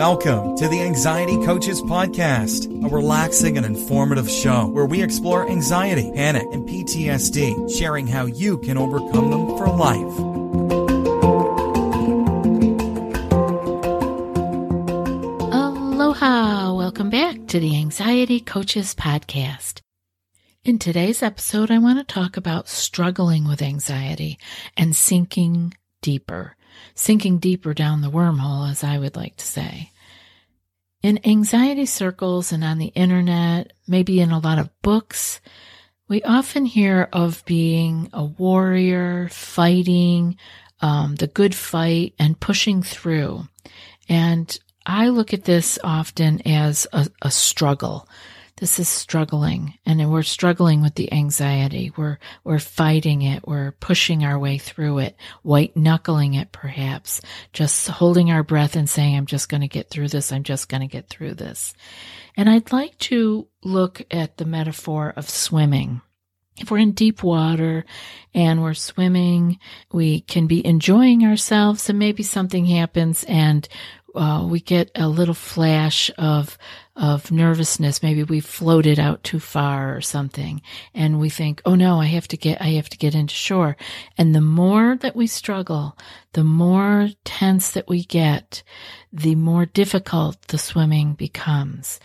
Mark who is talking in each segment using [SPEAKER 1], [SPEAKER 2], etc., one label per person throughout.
[SPEAKER 1] Welcome to the Anxiety Coaches Podcast, a relaxing and informative show where we explore anxiety, panic, and PTSD, sharing how you can overcome them for life.
[SPEAKER 2] Aloha! Welcome back to the Anxiety Coaches Podcast. In today's episode, I want to talk about struggling with anxiety and sinking deeper, sinking deeper down the wormhole, as I would like to say. In anxiety circles and on the internet, maybe in a lot of books, we often hear of being a warrior, fighting, um, the good fight, and pushing through. And I look at this often as a, a struggle. This is struggling and we're struggling with the anxiety. We're, we're fighting it. We're pushing our way through it, white knuckling it perhaps, just holding our breath and saying, I'm just going to get through this. I'm just going to get through this. And I'd like to look at the metaphor of swimming. If we're in deep water and we're swimming, we can be enjoying ourselves and maybe something happens and uh, we get a little flash of of nervousness. Maybe we floated out too far or something, and we think, "Oh no, I have to get, I have to get into shore." And the more that we struggle, the more tense that we get, the more difficult the swimming becomes.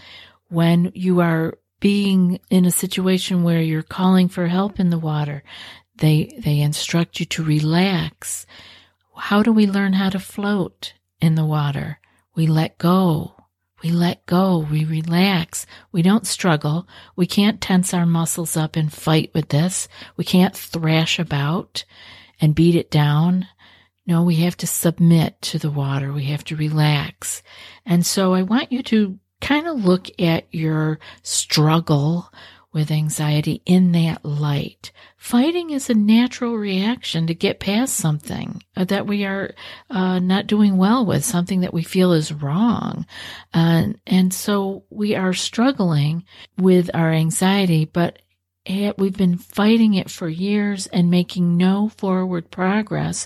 [SPEAKER 2] When you are being in a situation where you're calling for help in the water, they they instruct you to relax. How do we learn how to float? In the water. We let go. We let go. We relax. We don't struggle. We can't tense our muscles up and fight with this. We can't thrash about and beat it down. No, we have to submit to the water. We have to relax. And so I want you to kind of look at your struggle with anxiety in that light. Fighting is a natural reaction to get past something uh, that we are uh, not doing well with, something that we feel is wrong. And so we are struggling with our anxiety, but we've been fighting it for years and making no forward progress.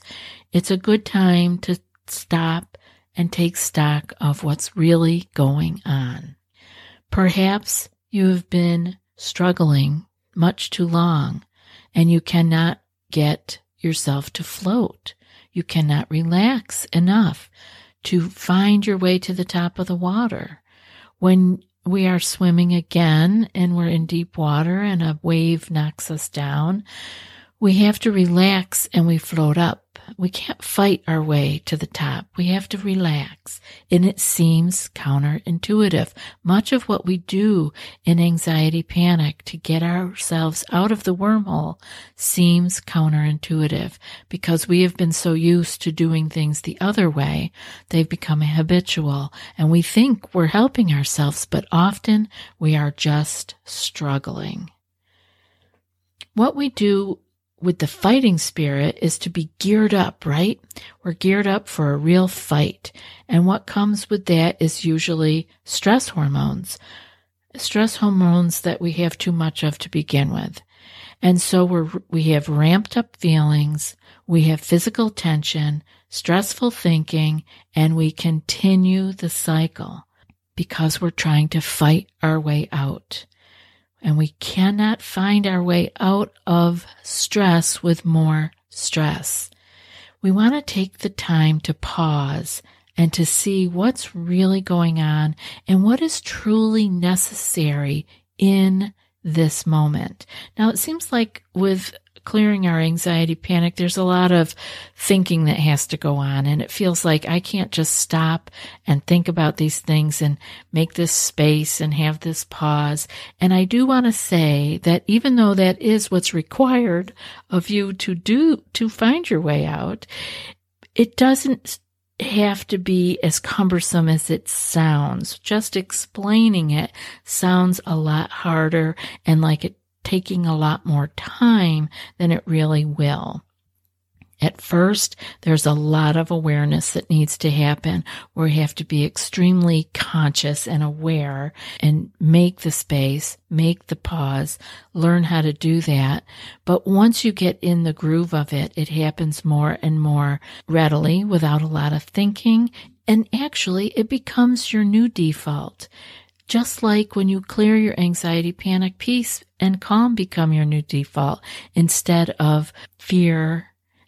[SPEAKER 2] It's a good time to stop and take stock of what's really going on. Perhaps you have been struggling much too long and you cannot get yourself to float. You cannot relax enough to find your way to the top of the water. When we are swimming again and we're in deep water and a wave knocks us down, we have to relax and we float up. We can't fight our way to the top. We have to relax. And it seems counterintuitive. Much of what we do in anxiety panic to get ourselves out of the wormhole seems counterintuitive because we have been so used to doing things the other way. They've become habitual and we think we're helping ourselves, but often we are just struggling. What we do with the fighting spirit is to be geared up, right? We're geared up for a real fight. And what comes with that is usually stress hormones, stress hormones that we have too much of to begin with. And so we're, we have ramped up feelings. We have physical tension, stressful thinking, and we continue the cycle because we're trying to fight our way out. And we cannot find our way out of stress with more stress. we want to take the time to pause and to see what's really going on and what is truly necessary in this moment. Now, it seems like with clearing our anxiety panic, there's a lot of thinking that has to go on. And it feels like I can't just stop and think about these things and make this space and have this pause. And I do want to say that even though that is what's required of you to do, to find your way out, it doesn't have to be as cumbersome as it sounds. Just explaining it sounds a lot harder and like it taking a lot more time than it really will. At first, there's a lot of awareness that needs to happen we have to be extremely conscious and aware and make the space, make the pause, learn how to do that. But once you get in the groove of it, it happens more and more readily without a lot of thinking. And actually, it becomes your new default. Just like when you clear your anxiety, panic, peace, and calm become your new default instead of fear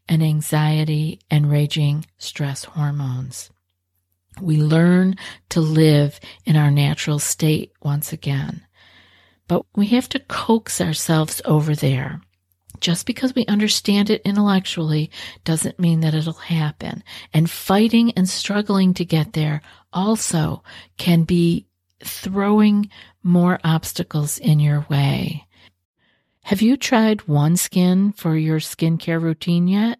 [SPEAKER 2] and anxiety and raging stress hormones. We learn to live in our natural state once again. But we have to coax ourselves over there. Just because we understand it intellectually doesn't mean that it'll happen. And fighting and struggling to get there also can be throwing more obstacles in your way. Have you tried OneSkin for your skincare routine yet?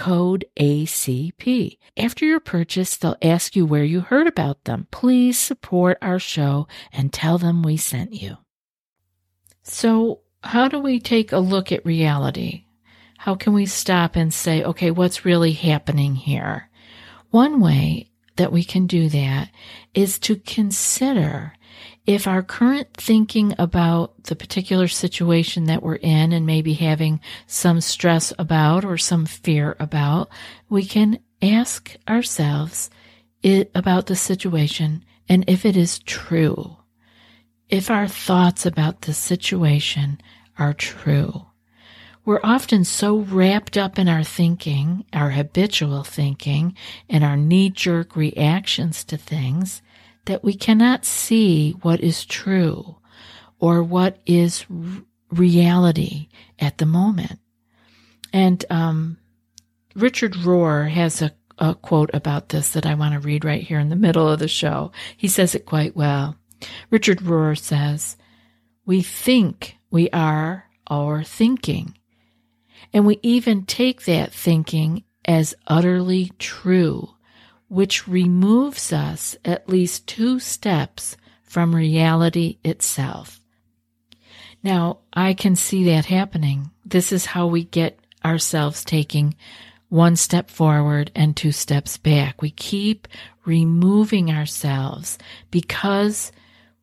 [SPEAKER 2] code ACP. After your purchase, they'll ask you where you heard about them. Please support our show and tell them we sent you. So, how do we take a look at reality? How can we stop and say, okay, what's really happening here? One way that we can do that is to consider if our current thinking about the particular situation that we're in and maybe having some stress about or some fear about, we can ask ourselves it, about the situation and if it is true. If our thoughts about the situation are true. We're often so wrapped up in our thinking, our habitual thinking, and our knee jerk reactions to things that we cannot see what is true or what is r- reality at the moment. And um, Richard Rohr has a, a quote about this that I want to read right here in the middle of the show. He says it quite well. Richard Rohr says, We think we are our thinking. And we even take that thinking as utterly true which removes us at least two steps from reality itself. Now, I can see that happening. This is how we get ourselves taking one step forward and two steps back. We keep removing ourselves because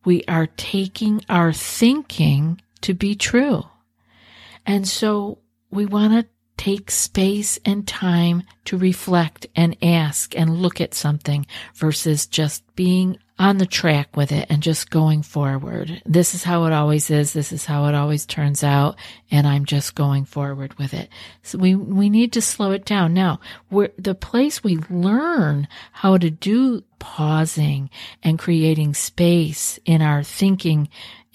[SPEAKER 2] we are taking our thinking to be true. And so we want to take space and time to reflect and ask and look at something versus just being on the track with it and just going forward. This is how it always is. This is how it always turns out. And I'm just going forward with it. So we, we need to slow it down. Now, the place we learn how to do pausing and creating space in our thinking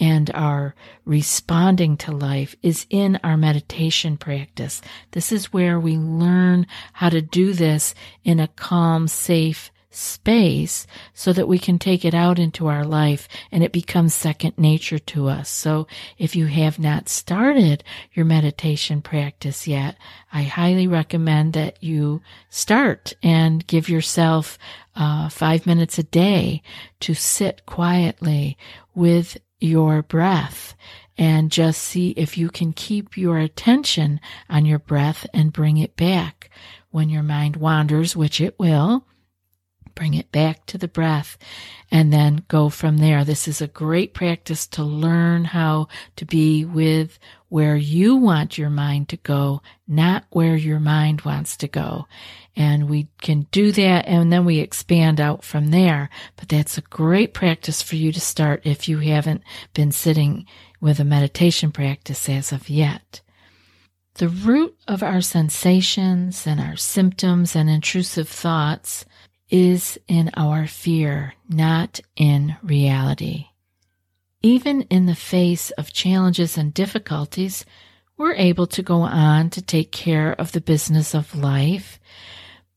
[SPEAKER 2] and our responding to life is in our meditation practice. This is where we learn how to do this in a calm, safe, space so that we can take it out into our life and it becomes second nature to us. So if you have not started your meditation practice yet, I highly recommend that you start and give yourself uh, five minutes a day to sit quietly with your breath and just see if you can keep your attention on your breath and bring it back. When your mind wanders, which it will, bring it back to the breath, and then go from there. This is a great practice to learn how to be with where you want your mind to go, not where your mind wants to go. And we can do that and then we expand out from there. But that's a great practice for you to start if you haven't been sitting with a meditation practice as of yet. The root of our sensations and our symptoms and intrusive thoughts is in our fear, not in reality. Even in the face of challenges and difficulties, we're able to go on to take care of the business of life,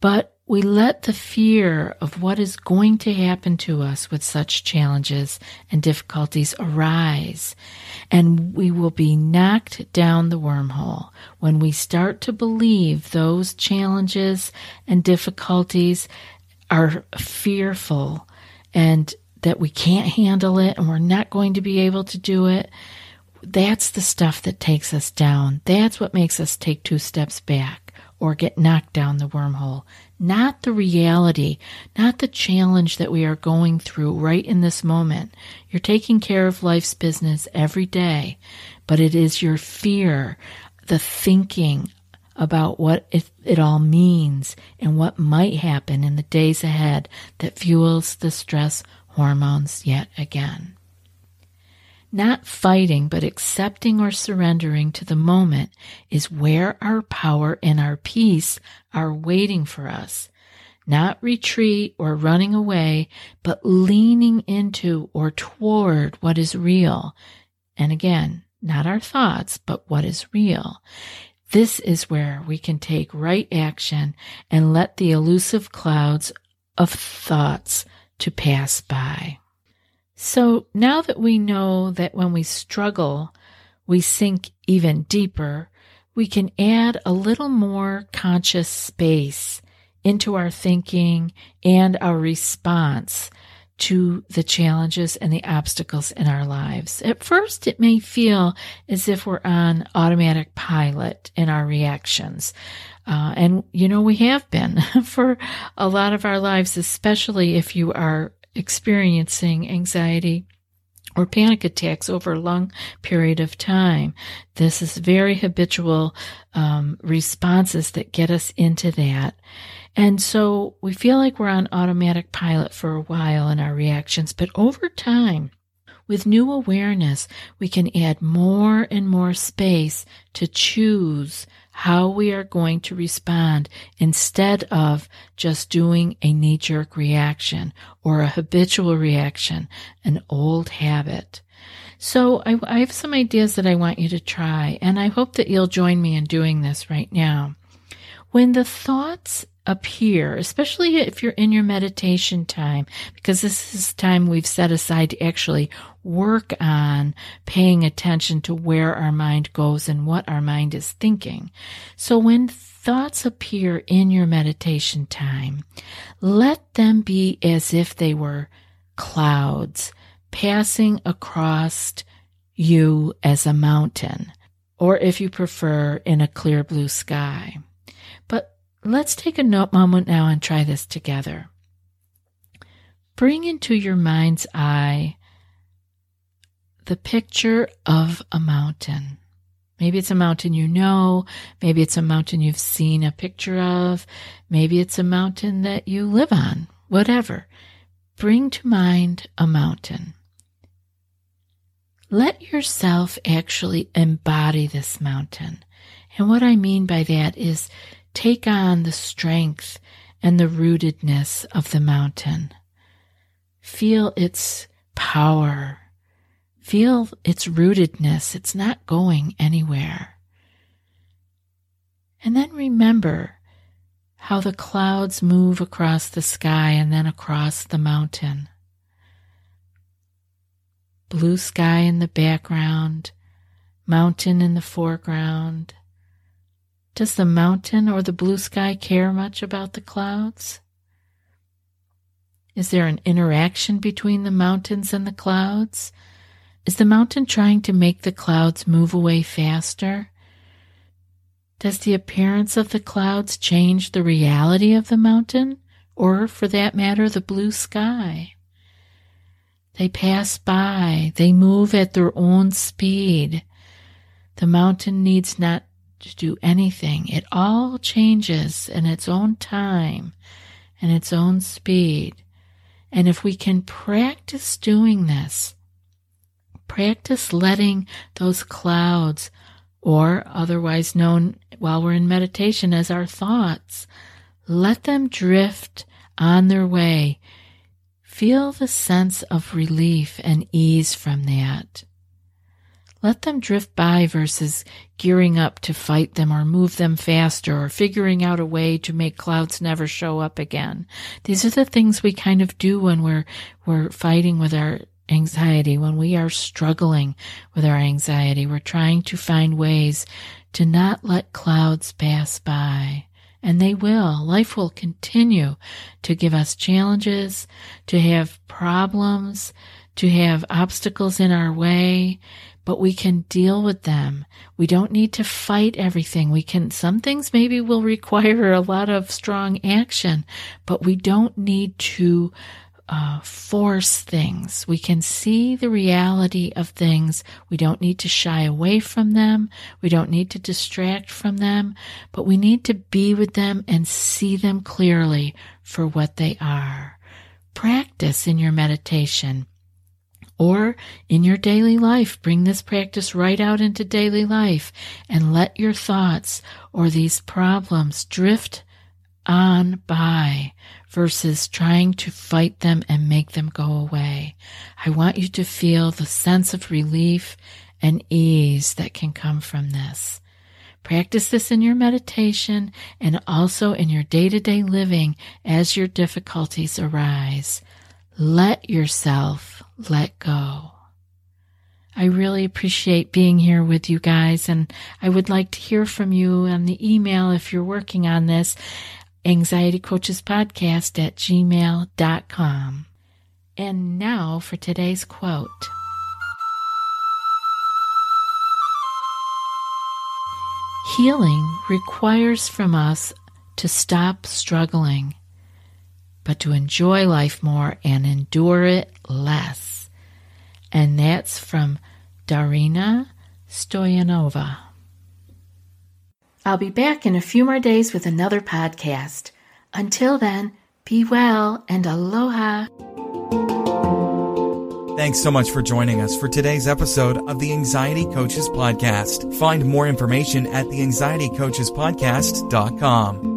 [SPEAKER 2] but we let the fear of what is going to happen to us with such challenges and difficulties arise, and we will be knocked down the wormhole when we start to believe those challenges and difficulties are fearful and that we can't handle it and we're not going to be able to do it, that's the stuff that takes us down. That's what makes us take two steps back or get knocked down the wormhole. Not the reality, not the challenge that we are going through right in this moment. You're taking care of life's business every day, but it is your fear, the thinking about what it, it, all means and what might happen in the days ahead that fuels the stress hormones yet again. Not fighting, but accepting or surrendering to the moment is where our power and our peace are waiting for us. Not retreat or running away, but leaning into or toward what is real. And again, not our thoughts, but what is real. This is where we can take right action and let the elusive clouds of thoughts to pass by. So now that we know that when we struggle, we sink even deeper, we can add a little more conscious space into our thinking and our response to the challenges and the obstacles in our lives. At first, it may feel as if we're on automatic pilot in our reactions. Uh, and, you know, we have been for a lot of our lives, especially if you are experiencing anxiety or panic attacks over a long period of time. This is very habitual um, responses that get us into that. And so we feel like we're on automatic pilot for a while in our reactions, but over time, with new awareness, we can add more and more space to choose how we are going to respond instead of just doing a knee jerk reaction or a habitual reaction, an old habit. So I, I, have some ideas that I want you to try, and I hope that you'll join me in doing this right now. When the thoughts appear, especially if you're in your meditation time, because this is time we've set aside to actually work on paying attention to where our mind goes and what our mind is thinking. So when thoughts appear in your meditation time, let them be as if they were clouds passing across you as a mountain, or if you prefer, in a clear blue sky. Let's take a moment now and try this together. Bring into your mind's eye the picture of a mountain. Maybe it's a mountain you know. Maybe it's a mountain you've seen a picture of. Maybe it's a mountain that you live on. Whatever. Bring to mind a mountain. Let yourself actually embody this mountain. And what I mean by that is take on the strength and the rootedness of the mountain. Feel its power Feel its rootedness. It's not going anywhere. And then remember how the clouds move across the sky and then across the mountain. Blue sky in the background, mountain in the foreground. Does the mountain or the blue sky care much about the clouds? Is there an interaction between the mountains and the clouds? Is the mountain trying to make the clouds move away faster? Does the appearance of the clouds change the reality of the mountain, or for that matter, the blue sky? They pass by, they move at their own speed. The mountain needs not to do anything. It all changes in its own time and its own speed. And if we can practice doing this, Practice letting those clouds, or otherwise known while we're in meditation as our thoughts, let them drift on their way. Feel the sense of relief and ease from that. Let them drift by versus gearing up to fight them or move them faster or figuring out a way to make clouds never show up again. These are the things we kind of do when we're, we're fighting with our anxiety, when we are struggling with our anxiety, we're trying to find ways to not let clouds pass by. And they will. Life will continue to give us challenges, to have problems, to have obstacles in our way, but we can deal with them. We don't need to fight everything. We can, some things maybe will require a lot of strong action, but we don't need to uh, force things. We can see the reality of things. We don't need to shy away from them. We don't need to distract from them, but we need to be with them and see them clearly for what they are. Practice in your meditation or in your daily life. Bring this practice right out into daily life and let your thoughts or these problems drift on by versus trying to fight them and make them go away. I want you to feel the sense of relief and ease that can come from this. Practice this in your meditation and also in your day to day living as your difficulties arise. Let yourself let go. I really appreciate being here with you guys, and I would like to hear from you on the email if you're working on this anxietycoachespodcast at gmail.com. And now for today's quote. Healing requires from us to stop struggling, but to enjoy life more and endure it less. And that's from Darina Stoyanova. I'll be back in a few more days with another podcast. Until then, be well and aloha.
[SPEAKER 1] Thanks so much for joining us for today's episode of the Anxiety Coaches Podcast. Find more information at the anxietycoachespodcast.com.